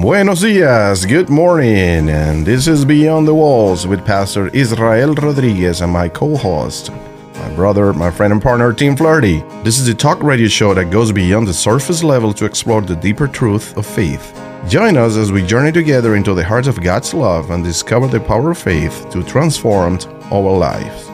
Buenos dias, good morning, and this is Beyond the Walls with Pastor Israel Rodriguez and my co host, my brother, my friend, and partner, Tim Flaherty. This is a talk radio show that goes beyond the surface level to explore the deeper truth of faith. Join us as we journey together into the heart of God's love and discover the power of faith to transform our lives.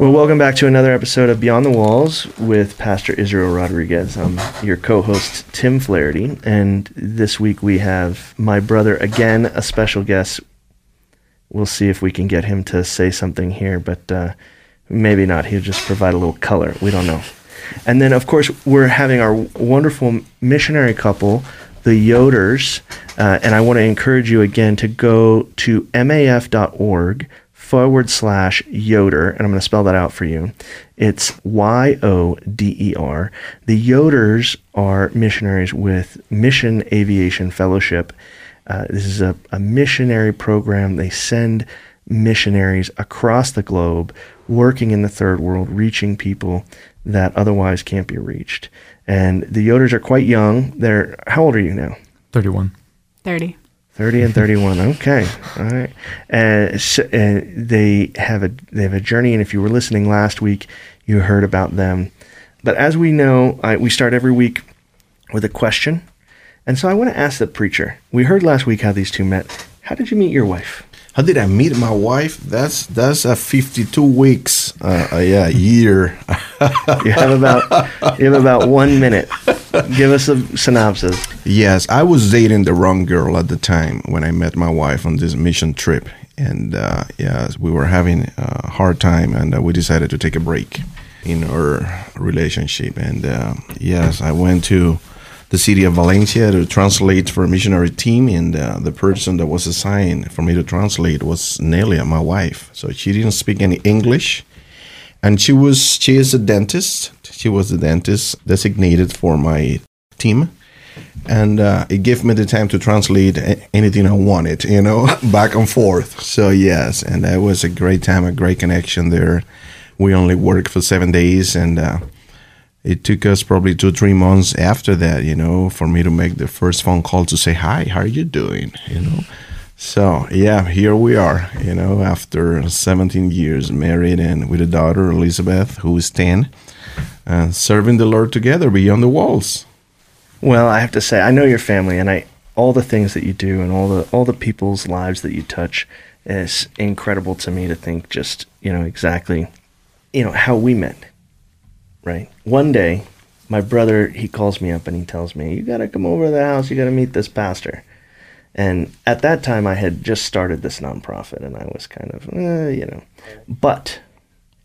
Well, welcome back to another episode of Beyond the Walls with Pastor Israel Rodriguez. I'm your co host, Tim Flaherty. And this week we have my brother, again, a special guest. We'll see if we can get him to say something here, but uh, maybe not. He'll just provide a little color. We don't know. And then, of course, we're having our wonderful missionary couple, the Yoders. Uh, and I want to encourage you again to go to maf.org forward slash Yoder, and I'm going to spell that out for you. It's Y O D E R. The Yoders are missionaries with Mission Aviation Fellowship. Uh, this is a, a missionary program. They send missionaries across the globe working in the third world, reaching people that otherwise can't be reached. And the Yoders are quite young. They're, how old are you now? 31. 30. 30 and 31 okay. All right. And so, uh, they have a they have a journey and if you were listening last week you heard about them. But as we know I, we start every week with a question. And so i want to ask the preacher we heard last week how these two met. How did you meet your wife? How did I meet my wife? That's that's a 52 weeks, uh, uh, yeah, year. you have about you have about one minute give us a synopsis Yes, I was dating the wrong girl at the time when I met my wife on this mission trip, and uh, yes, we were having a hard time, and uh, we decided to take a break in our relationship. And uh, yes, I went to the city of Valencia to translate for a missionary team, and uh, the person that was assigned for me to translate was Nelia, my wife. So she didn't speak any English, and she was she is a dentist. She was the dentist designated for my team and uh, it gave me the time to translate anything I wanted, you know, back and forth. So yes, and that was a great time, a great connection there. We only worked for seven days, and uh, it took us probably two, three months after that, you know, for me to make the first phone call to say hi, how are you doing, you know. So yeah, here we are, you know, after 17 years married and with a daughter Elizabeth, who is 10, and serving the Lord together beyond the walls. Well, I have to say, I know your family, and I all the things that you do, and all the all the people's lives that you touch is incredible to me to think. Just you know exactly, you know how we met. Right. One day, my brother he calls me up and he tells me, "You got to come over to the house. You got to meet this pastor." And at that time, I had just started this nonprofit, and I was kind of, eh, you know, but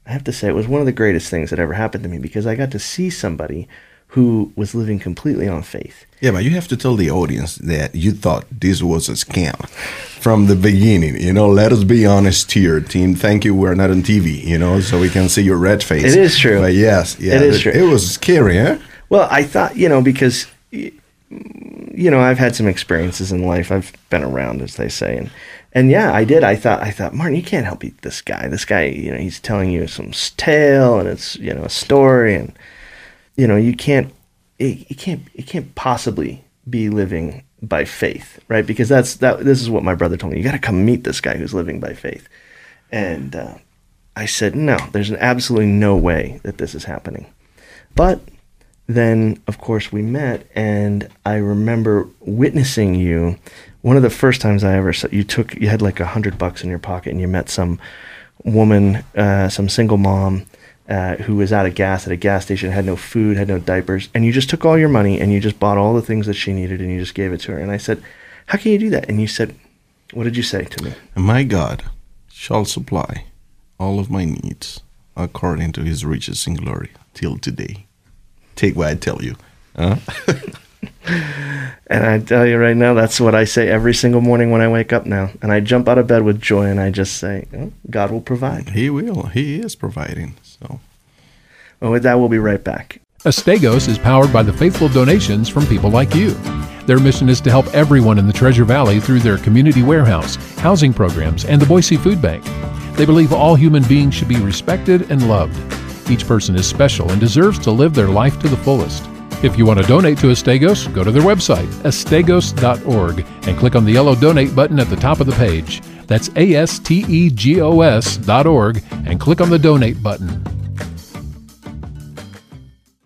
I have to say it was one of the greatest things that ever happened to me because I got to see somebody who was living completely on faith. Yeah, but you have to tell the audience that you thought this was a scam from the beginning. You know, let us be honest here, team. Thank you. We're not on TV, you know, so we can see your red face. It is true. But yes, yeah, It is true. It was scary, huh? Well, I thought, you know, because, you know, I've had some experiences in life. I've been around, as they say, and and yeah, I did. I thought, I thought, Martin, you can't help beat this guy. This guy, you know, he's telling you some tale, and it's you know a story, and you know, you can't, it, can't, you can't possibly be living by faith, right? Because that's that. This is what my brother told me. You got to come meet this guy who's living by faith, and uh, I said, no, there's absolutely no way that this is happening. But then, of course, we met, and I remember witnessing you. One of the first times I ever saw you took, you had like a hundred bucks in your pocket, and you met some woman, uh, some single mom. Uh, who was out of gas at a gas station, had no food, had no diapers, and you just took all your money and you just bought all the things that she needed and you just gave it to her. And I said, How can you do that? And you said, What did you say to me? My God shall supply all of my needs according to his riches in glory till today. Take what I tell you. Huh? And I tell you right now, that's what I say every single morning when I wake up now. And I jump out of bed with joy and I just say, oh, God will provide. he will. He is providing. So Well, with that, we'll be right back. Astegos is powered by the faithful donations from people like you. Their mission is to help everyone in the Treasure Valley through their community warehouse, housing programs, and the Boise Food Bank. They believe all human beings should be respected and loved. Each person is special and deserves to live their life to the fullest. If you want to donate to Astegos, go to their website, astegos.org, and click on the yellow donate button at the top of the page. That's A S T E G O S dot org, and click on the donate button.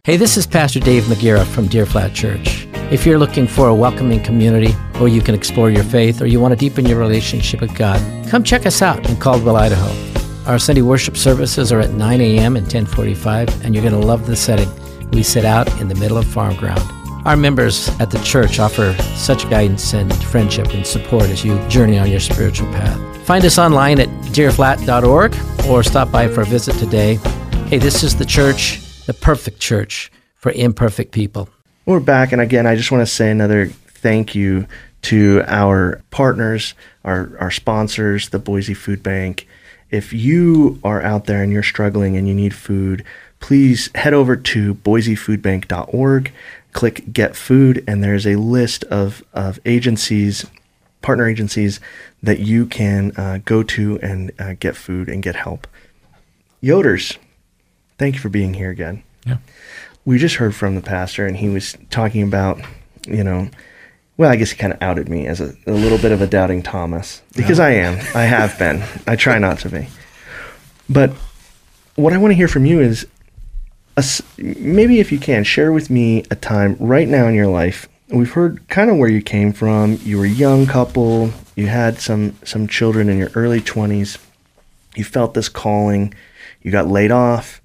Hey, this is Pastor Dave McGarrett from Deer Flat Church. If you're looking for a welcoming community where you can explore your faith or you want to deepen your relationship with God, come check us out in Caldwell, Idaho. Our Sunday worship services are at 9 a.m. and 1045, and you're going to love the setting. We sit out in the middle of farm ground. Our members at the church offer such guidance and friendship and support as you journey on your spiritual path. Find us online at deerflat.org or stop by for a visit today. Hey, this is the church, the perfect church for imperfect people. We're back, and again, I just want to say another thank you to our partners, our, our sponsors, the Boise Food Bank. If you are out there and you're struggling and you need food, please head over to boisefoodbank.org, click Get Food, and there's a list of, of agencies, partner agencies, that you can uh, go to and uh, get food and get help. Yoders, thank you for being here again Yeah. we just heard from the pastor and he was talking about you know well i guess he kind of outed me as a, a little bit of a doubting thomas. Because i am. I have been. I try not to be. But what i want to hear from you is a maybe if you can share with me a time right now in your life we've heard kind of where you came from. You were a young couple. You had some some children in your early 20s you felt this calling. You got laid off.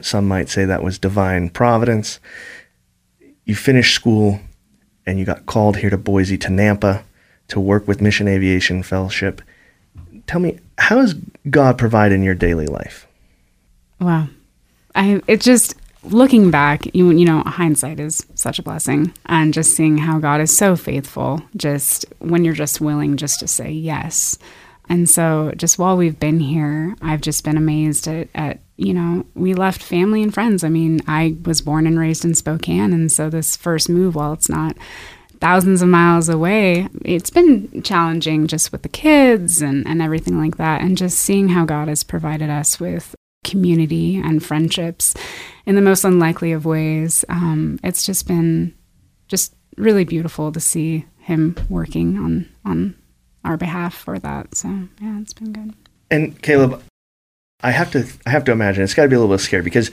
Some might say that was divine providence. You finished school and you got called here to Boise to Nampa to work with Mission Aviation Fellowship. Tell me, how has God provided in your daily life? Wow. I it just looking back, you you know, hindsight is such a blessing and just seeing how God is so faithful just when you're just willing just to say yes. And so just while we've been here, I've just been amazed at, at you know, we left family and friends. I mean, I was born and raised in Spokane and so this first move, while it's not thousands of miles away, it's been challenging just with the kids and, and everything like that. And just seeing how God has provided us with community and friendships in the most unlikely of ways. Um, it's just been just really beautiful to see him working on on our behalf for that. So yeah, it's been good. And Caleb, I have to I have to imagine it's got to be a little bit scary because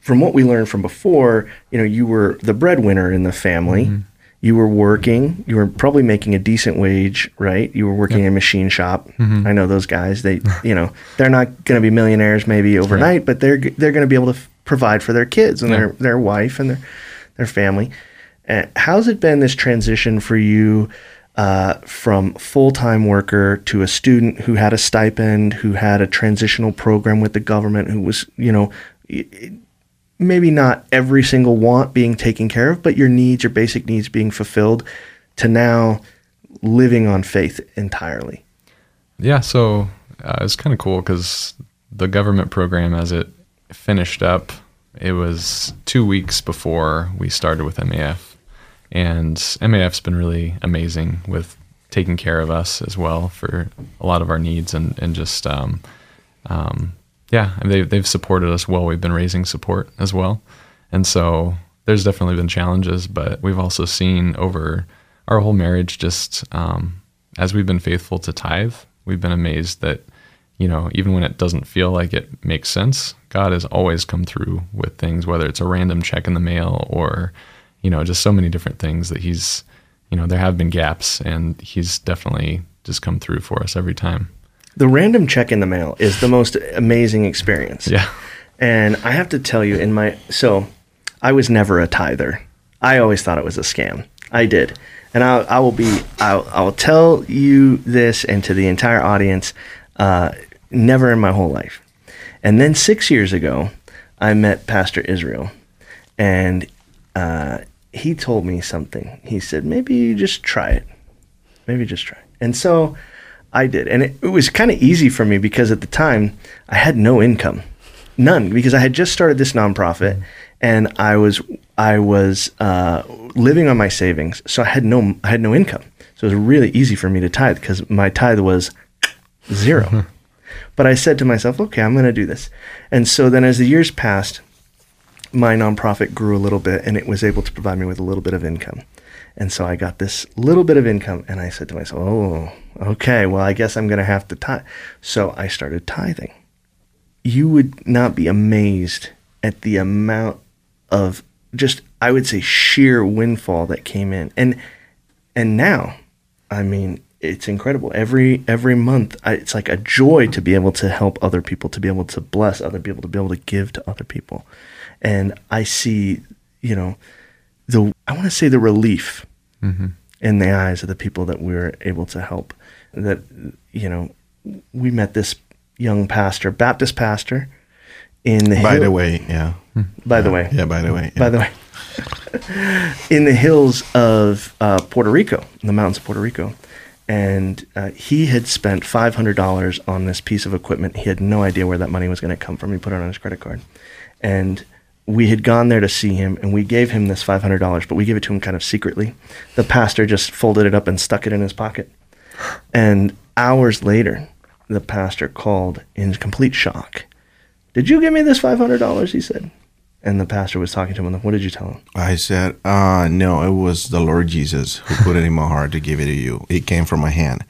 from what we learned from before, you know, you were the breadwinner in the family. Mm-hmm. You were working. You were probably making a decent wage, right? You were working in a machine shop. Mm-hmm. I know those guys. They, you know, they're not going to be millionaires maybe overnight, but they're they're going to be able to f- provide for their kids and their their wife and their their family. And how's it been this transition for you uh, from full time worker to a student who had a stipend, who had a transitional program with the government, who was, you know, maybe not every single want being taken care of, but your needs, your basic needs being fulfilled, to now living on faith entirely? Yeah, so uh, it was kind of cool because the government program, as it finished up, it was two weeks before we started with MAF. And MAF's been really amazing with taking care of us as well for a lot of our needs and, and just, um, um, yeah, they, they've supported us well. We've been raising support as well. And so there's definitely been challenges, but we've also seen over our whole marriage just um, as we've been faithful to tithe, we've been amazed that, you know, even when it doesn't feel like it makes sense, God has always come through with things, whether it's a random check in the mail or, you know, just so many different things that He's, you know, there have been gaps and He's definitely just come through for us every time. the random check in the mail is the most amazing experience. Yeah. And I have to tell you, in my so I was never a tither. I always thought it was a scam. I did, and I, I will be. I'll, I'll tell you this and to the entire audience. Uh, never in my whole life. And then six years ago, I met Pastor Israel, and uh, he told me something. He said, "Maybe you just try it. Maybe just try." It. And so I did, and it, it was kind of easy for me because at the time I had no income, none, because I had just started this nonprofit, and I was I was uh, living on my savings, so I had no I had no income. So it was really easy for me to tithe because my tithe was zero. but I said to myself, okay, I'm going to do this. And so then as the years passed, my nonprofit grew a little bit and it was able to provide me with a little bit of income. And so I got this little bit of income and I said to myself, oh, okay, well, I guess I'm going to have to tithe. So I started tithing. You would not be amazed at the amount of just, I would say, sheer windfall that came in. And, and now, I mean, it's incredible. Every every month, I, it's like a joy to be able to help other people, to be able to bless other people, to be able to give to other people, and I see, you know, the I want to say the relief in the eyes of the people that we were able to help. That you know, we met this young pastor, Baptist pastor, in the By hill- the way, yeah. By the way, Yeah, by the way. by the way, in the hills of uh, Puerto Rico, in the mountains of Puerto Rico. And uh, he had spent $500 on this piece of equipment. He had no idea where that money was going to come from. He put it on his credit card. And we had gone there to see him, and we gave him this $500, but we gave it to him kind of secretly. The pastor just folded it up and stuck it in his pocket. And hours later, the pastor called in complete shock. Did you give me this $500? He said. And the pastor was talking to him. What did you tell him? I said, uh, no, it was the Lord Jesus who put it in my heart to give it to you. It came from my hand.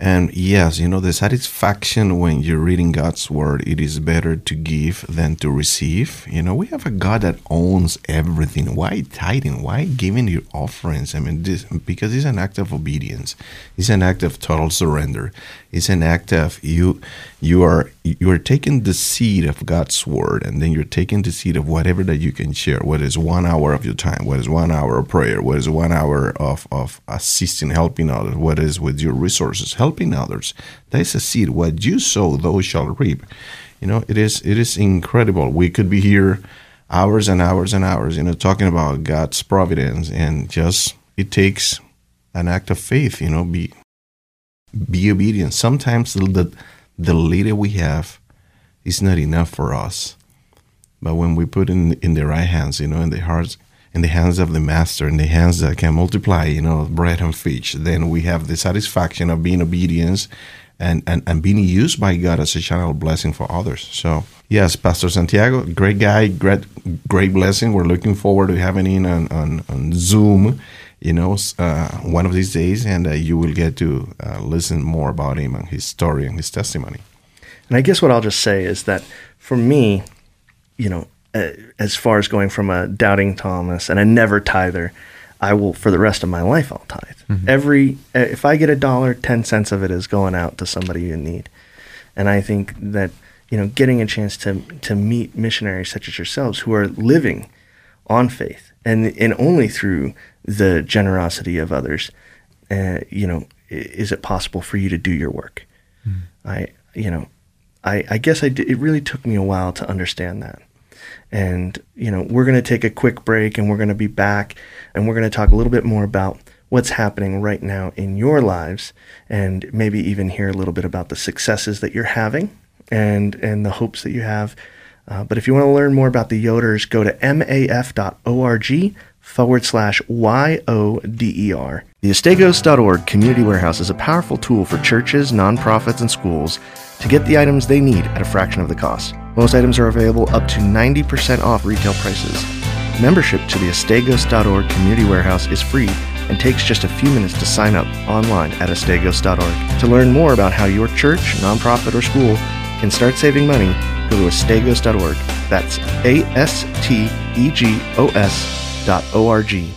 And yes, you know, the satisfaction when you're reading God's word, it is better to give than to receive. You know, we have a God that owns everything. Why tithing? Why giving your offerings? I mean, this because it's an act of obedience. It's an act of total surrender. It's an act of you you are you are taking the seed of God's word and then you're taking the seed of whatever that you can share. What is one hour of your time? What is one hour of prayer? What is one hour of, of assisting, helping others? What is with your resources, helping others? That is a seed. What you sow, those shall reap. You know, it is it is incredible. We could be here hours and hours and hours, you know, talking about God's providence and just it takes an act of faith, you know, be be obedient. Sometimes the, the the leader we have is not enough for us. But when we put in in the right hands, you know, in the hearts in the hands of the master, in the hands that can multiply, you know, bread and fish, then we have the satisfaction of being obedience and, and, and being used by God as a channel of blessing for others. So yes, Pastor Santiago, great guy, great great blessing. We're looking forward to having him on, on, on Zoom, you know, uh, one of these days, and uh, you will get to uh, listen more about him and his story and his testimony. And I guess what I'll just say is that for me, you know, as far as going from a doubting Thomas and a never tither, I will for the rest of my life I'll tithe. Every uh, if I get a dollar, ten cents of it is going out to somebody in need. And I think that you know, getting a chance to to meet missionaries such as yourselves who are living on faith and and only through the generosity of others, uh, you know, is it possible for you to do your work? I you know, I I guess I it really took me a while to understand that. And, you know, we're going to take a quick break and we're going to be back and we're going to talk a little bit more about what's happening right now in your lives and maybe even hear a little bit about the successes that you're having and, and the hopes that you have. Uh, but if you want to learn more about the Yoders, go to maf.org forward slash Y-O-D-E-R. The Astegos.org Community Warehouse is a powerful tool for churches, nonprofits, and schools to get the items they need at a fraction of the cost. Most items are available up to 90% off retail prices. Membership to the Astegos.org Community Warehouse is free and takes just a few minutes to sign up online at Astegos.org. To learn more about how your church, nonprofit, or school can start saving money, go to Astegos.org. That's A S T E G O S dot O R G.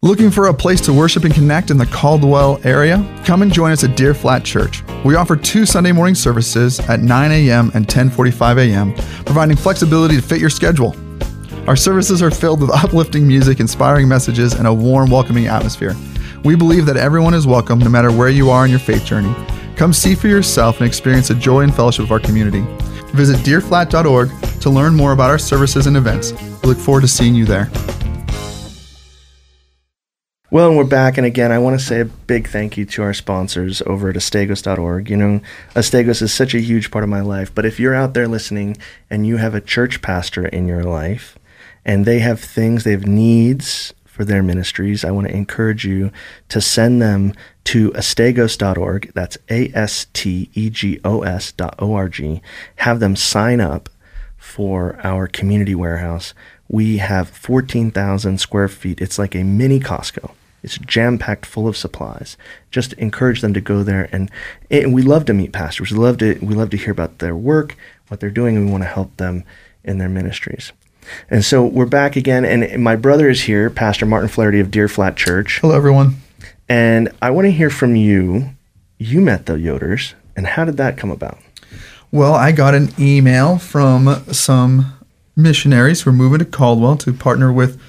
Looking for a place to worship and connect in the Caldwell area? Come and join us at Deer Flat Church. We offer two Sunday morning services at 9 a.m. and 10:45 a.m., providing flexibility to fit your schedule. Our services are filled with uplifting music, inspiring messages, and a warm, welcoming atmosphere. We believe that everyone is welcome no matter where you are in your faith journey. Come see for yourself and experience the joy and fellowship of our community. Visit deerflat.org to learn more about our services and events. We look forward to seeing you there. Well, and we're back, and again, I want to say a big thank you to our sponsors over at Astegos.org. You know, Astegos is such a huge part of my life, but if you're out there listening and you have a church pastor in your life, and they have things, they have needs for their ministries, I want to encourage you to send them to astegos.org. That's A S T E G O S dot O R G. Have them sign up for our community warehouse. We have 14,000 square feet. It's like a mini Costco. It's jam packed full of supplies. Just encourage them to go there, and, and we love to meet pastors. We love to we love to hear about their work, what they're doing, and we want to help them in their ministries. And so we're back again, and my brother is here, Pastor Martin Flaherty of Deer Flat Church. Hello, everyone. And I want to hear from you. You met the Yoders, and how did that come about? Well, I got an email from some missionaries who are moving to Caldwell to partner with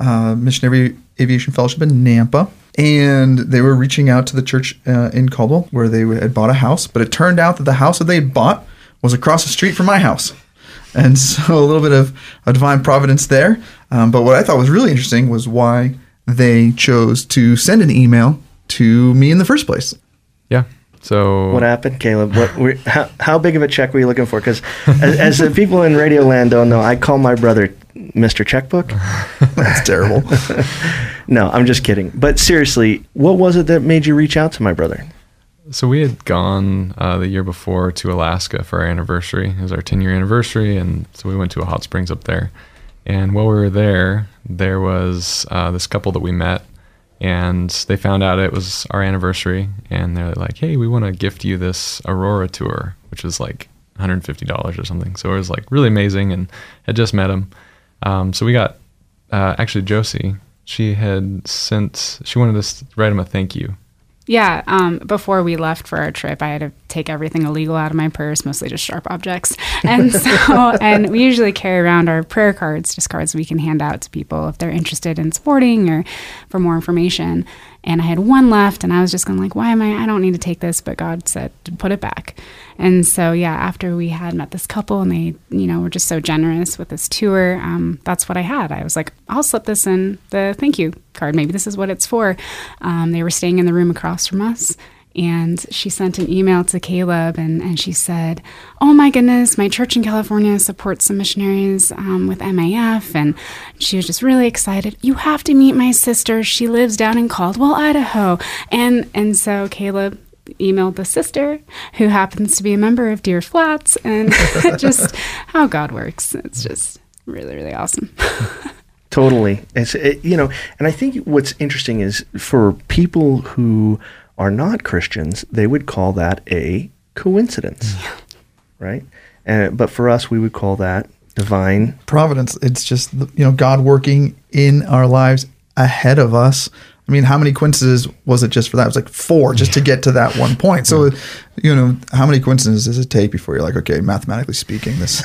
uh, Missionary Aviation Fellowship in Nampa. And they were reaching out to the church uh, in Caldwell where they had bought a house. But it turned out that the house that they had bought was across the street from my house. And so a little bit of a divine providence there. Um, but what I thought was really interesting was why they chose to send an email to me in the first place. Yeah. So What happened, Caleb? What? Were, how, how big of a check were you looking for? Because as, as the people in Radio Land don't know, I call my brother Mr. Checkbook. That's terrible. No, I'm just kidding. But seriously, what was it that made you reach out to my brother? So we had gone uh, the year before to Alaska for our anniversary. It was our 10 year anniversary, and so we went to a hot springs up there. And while we were there, there was uh, this couple that we met, and they found out it was our anniversary, and they're like, "Hey, we want to gift you this Aurora tour, which is like $150 or something." So it was like really amazing, and had just met him. Um, so we got uh, actually Josie. She had sent. She wanted us to write him a thank you Yeah, um, before we left for our trip, I had to take everything illegal out of my purse, mostly just sharp objects. And so, and we usually carry around our prayer cards, just cards we can hand out to people if they're interested in supporting or for more information. And I had one left, and I was just going like, why am I? I don't need to take this, but God said put it back. And so, yeah, after we had met this couple, and they, you know, were just so generous with this tour, um, that's what I had. I was like, I'll slip this in the thank you card. Maybe this is what it's for. Um, they were staying in the room across from us and she sent an email to Caleb and, and she said, Oh my goodness, my church in California supports some missionaries um, with MAF. And she was just really excited. You have to meet my sister. She lives down in Caldwell, Idaho. And, and so Caleb emailed the sister who happens to be a member of Deer Flats and just how God works. It's just really, really awesome. Totally. It's it, you know, and I think what's interesting is for people who are not Christians, they would call that a coincidence, right? And but for us, we would call that divine. providence. It's just you know god working in our lives ahead of us. I mean how many coincidences was it just for that? It was like four just to get to that one point. So you know how many coincidences does it take before you're like okay mathematically speaking this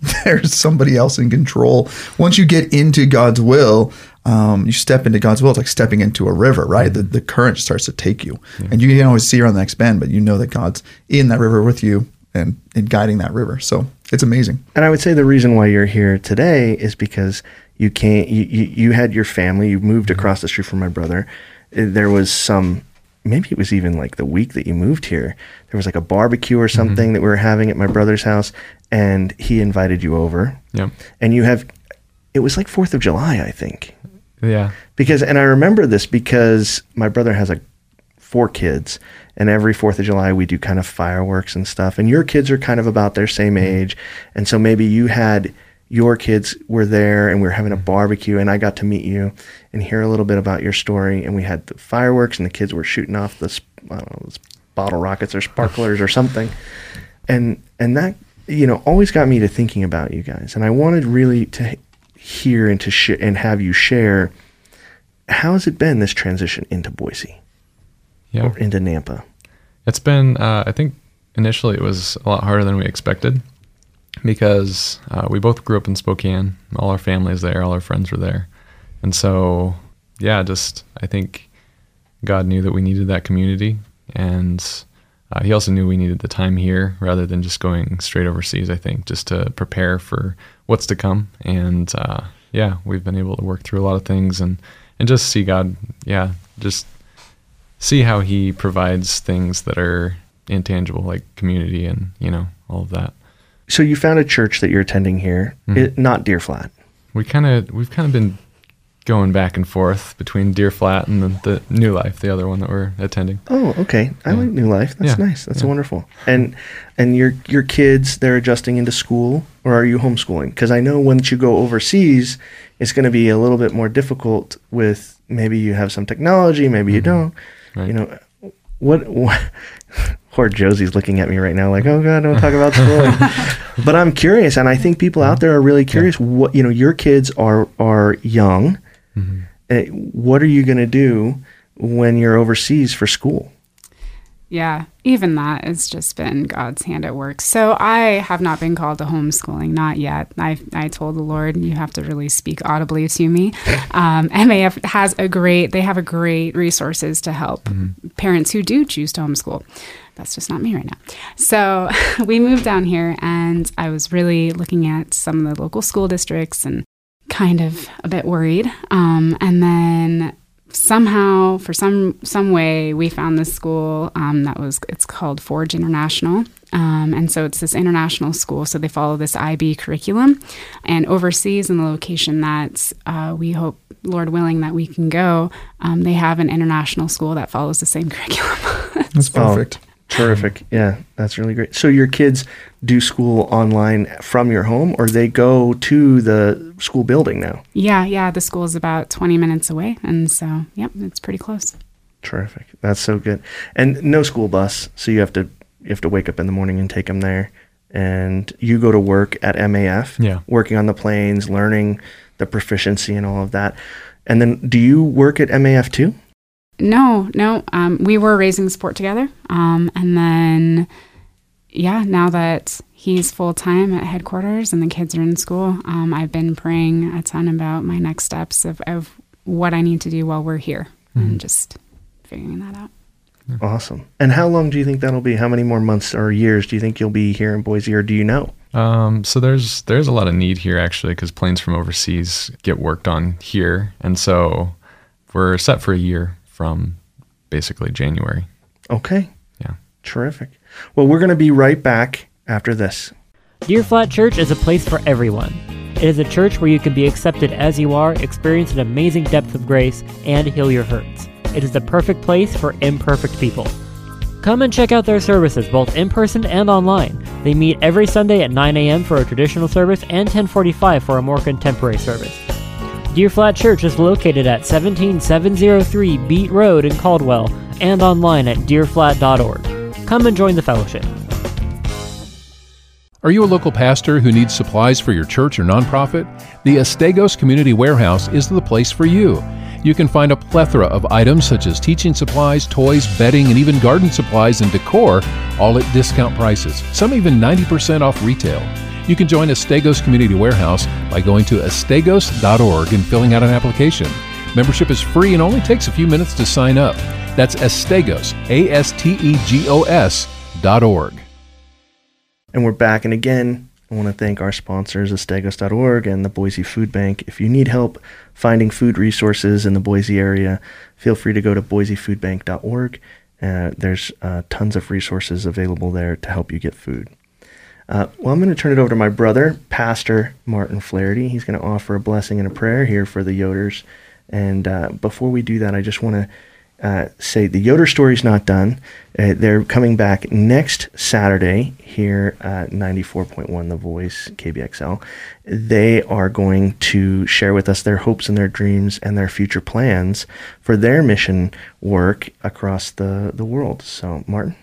there's somebody else in control once you get into god's will um, you step into God's will. It's like stepping into a river, right? The, the current starts to take you, and you can always see around the next bend, but you know that God's in that river with you and, and guiding that river. So it's amazing. And I would say the reason why you're here today is because you can't. You, you, you had your family. You moved across the street from my brother. Uh, There was some. Maybe it was even like the week that you moved here. There was like a barbecue or something that we were having at my brother's house, and he invited you over. Yep. And you have. It was like Fourth of July, I think. Yeah. because and I remember this because my brother has like four kids and every 4th of July we do kind of fireworks and stuff and your kids are kind of about their same mm-hmm. age and so maybe you had your kids were there and we were having a mm-hmm. barbecue and I got to meet you and hear a little bit about your story and we had the fireworks and the kids were shooting off this I don't know this bottle rockets or sparklers or something and and that you know always got me to thinking about you guys and I wanted really to hear and to sh- and have you share how has it been this transition into Boise Yeah. or into Nampa? It's been, uh, I think initially it was a lot harder than we expected because uh, we both grew up in Spokane. All our families there, all our friends were there. And so, yeah, just I think God knew that we needed that community. And uh, He also knew we needed the time here rather than just going straight overseas, I think, just to prepare for what's to come. And uh, yeah, we've been able to work through a lot of things and, and just see God, yeah, just see how He provides things that are intangible, like community and, you know, all of that. So you found a church that you're attending here, it, not Deer Flat. we kind of we've kind of been going back and forth between Deer Flat and the, the New Life, the other one that we're attending. Oh, okay. I like New Life. That's Yeah. nice. That's Yeah. wonderful. And and your your kids, they're adjusting into school, or are you homeschooling? Because I know once you go overseas, it's going to be a little bit more difficult. With maybe you have some technology, maybe you mm-hmm. don't. Right. You know, what? what Poor Josie's looking at me right now, like, "Oh God, don't talk about schooling." but I'm curious, and I think people out there are really curious. What you know, your kids are are young. Uh, what are you going to do when you're overseas for school? Yeah, even that has just been God's hand at work. So I have not been called to homeschooling, not yet. I I told the Lord, you have to really speak audibly to me. Um, MAF has a great, they have a great resources to help parents who do choose to homeschool. That's just not me right now. So we moved down here, and I was really looking at some of the local school districts and kind of a bit worried. Um, and then somehow for some some way we found this school um, that was it's called forge international um, and so it's this international school so they follow this ib curriculum and overseas in the location that uh, we hope lord willing that we can go um, they have an international school that follows the same curriculum That's perfect. Terrific. Yeah, that's really great. So your kids do school online from your home or they go to the school building now? yeah yeah the school is about 20 minutes away and so yep it's pretty close Terrific. That's so good. And no school bus, so you have to you have to wake up in the morning and take them there. And you go to work at MAF, Yeah. working on the planes, learning the proficiency and all of that. And then do you work at MAF too? No, no. Um, we were raising support together. Um, and then, yeah, now that he's full time at headquarters and the kids are in school, um, I've been praying a ton about my next steps of, of what I need to do while we're here and just figuring that out. Awesome. And how long do you think that'll be? How many more months or years do you think you'll be here in Boise or do you know? Um, so there's there's a lot of need here actually because planes from overseas get worked on here, and so we're set for a year from basically January. Okay. Yeah. Terrific. Well, we're going to be right back after this. Deer Flat Church is a place for everyone. It is a church where you can be accepted as you are, experience an amazing depth of grace, and heal your hurts. It is the perfect place for imperfect people. Come and check out their services both in person and online. They meet every Sunday at 9 a.m. for a traditional service and 1045 for a more contemporary service. Deer Flat Church is located at 17703 Beat Road in Caldwell and online at deerflat.org. Come and join the fellowship. Are you a local pastor who needs supplies for your church or nonprofit? The Astegos Community Warehouse is the place for you. You can find a plethora of items such as teaching supplies, toys, bedding, and even garden supplies and decor, all at discount prices, some even 90% off retail. You can join Astegos Community Warehouse by going to astegos.org and filling out an application. Membership is free and only takes a few minutes to sign up. That's Astegos, A S T E G O S dot org. And we're back. And again, I want to thank our sponsors, Astegos.org and the Boise Food Bank. If you need help finding food resources in the Boise area, feel free to go to boisefoodbank.org. Uh, there's uh, tons of resources available there to help you get food. Uh, well, I'm going to turn it over to my brother, Pastor Martin Flaherty. He's going to offer a blessing and a prayer here for the Yoders. And uh, before we do that, I just want to uh, say the Yoder story's not done. Uh, they're coming back next Saturday here at 94.1 The Voice, KBXL. They are going to share with us their hopes and their dreams and their future plans for their mission work across the, the world. So, Martin?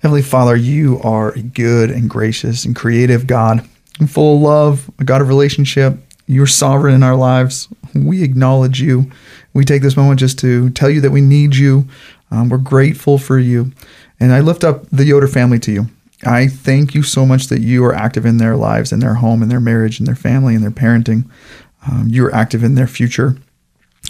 Heavenly Father, you are a good and gracious and creative God, and full of love, a God of relationship. You're sovereign in our lives. We acknowledge you. We take this moment just to tell you that we need you. Um, we're grateful for you. And I lift up the Yoder family to you. I thank you so much that you are active in their lives, in their home, in their marriage, in their family, in their parenting. Um, you are active in their future.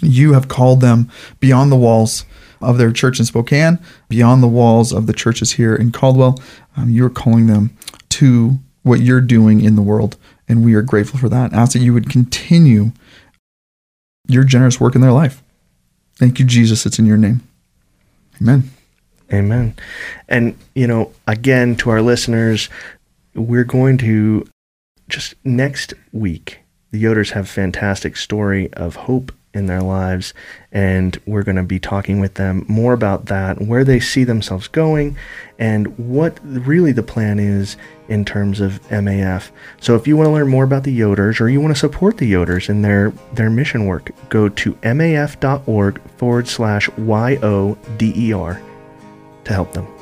You have called them beyond the walls of their church in Spokane, beyond the walls of the churches here in Caldwell. Um, you're calling them to what you're doing in the world. And we are grateful for that. Ask that you would continue your generous work in their life. Thank you, Jesus. It's in your name. Amen. Amen. And, you know, again, to our listeners, we're going to just next week, the Yoders have a fantastic story of hope in their lives. And we're going to be talking with them more about that, where they see themselves going, and what really the plan is in terms of MAF. So if you want to learn more about the Yoders or you want to support the Yoders in their, their mission work, go to maf.org forward slash YODER to help them.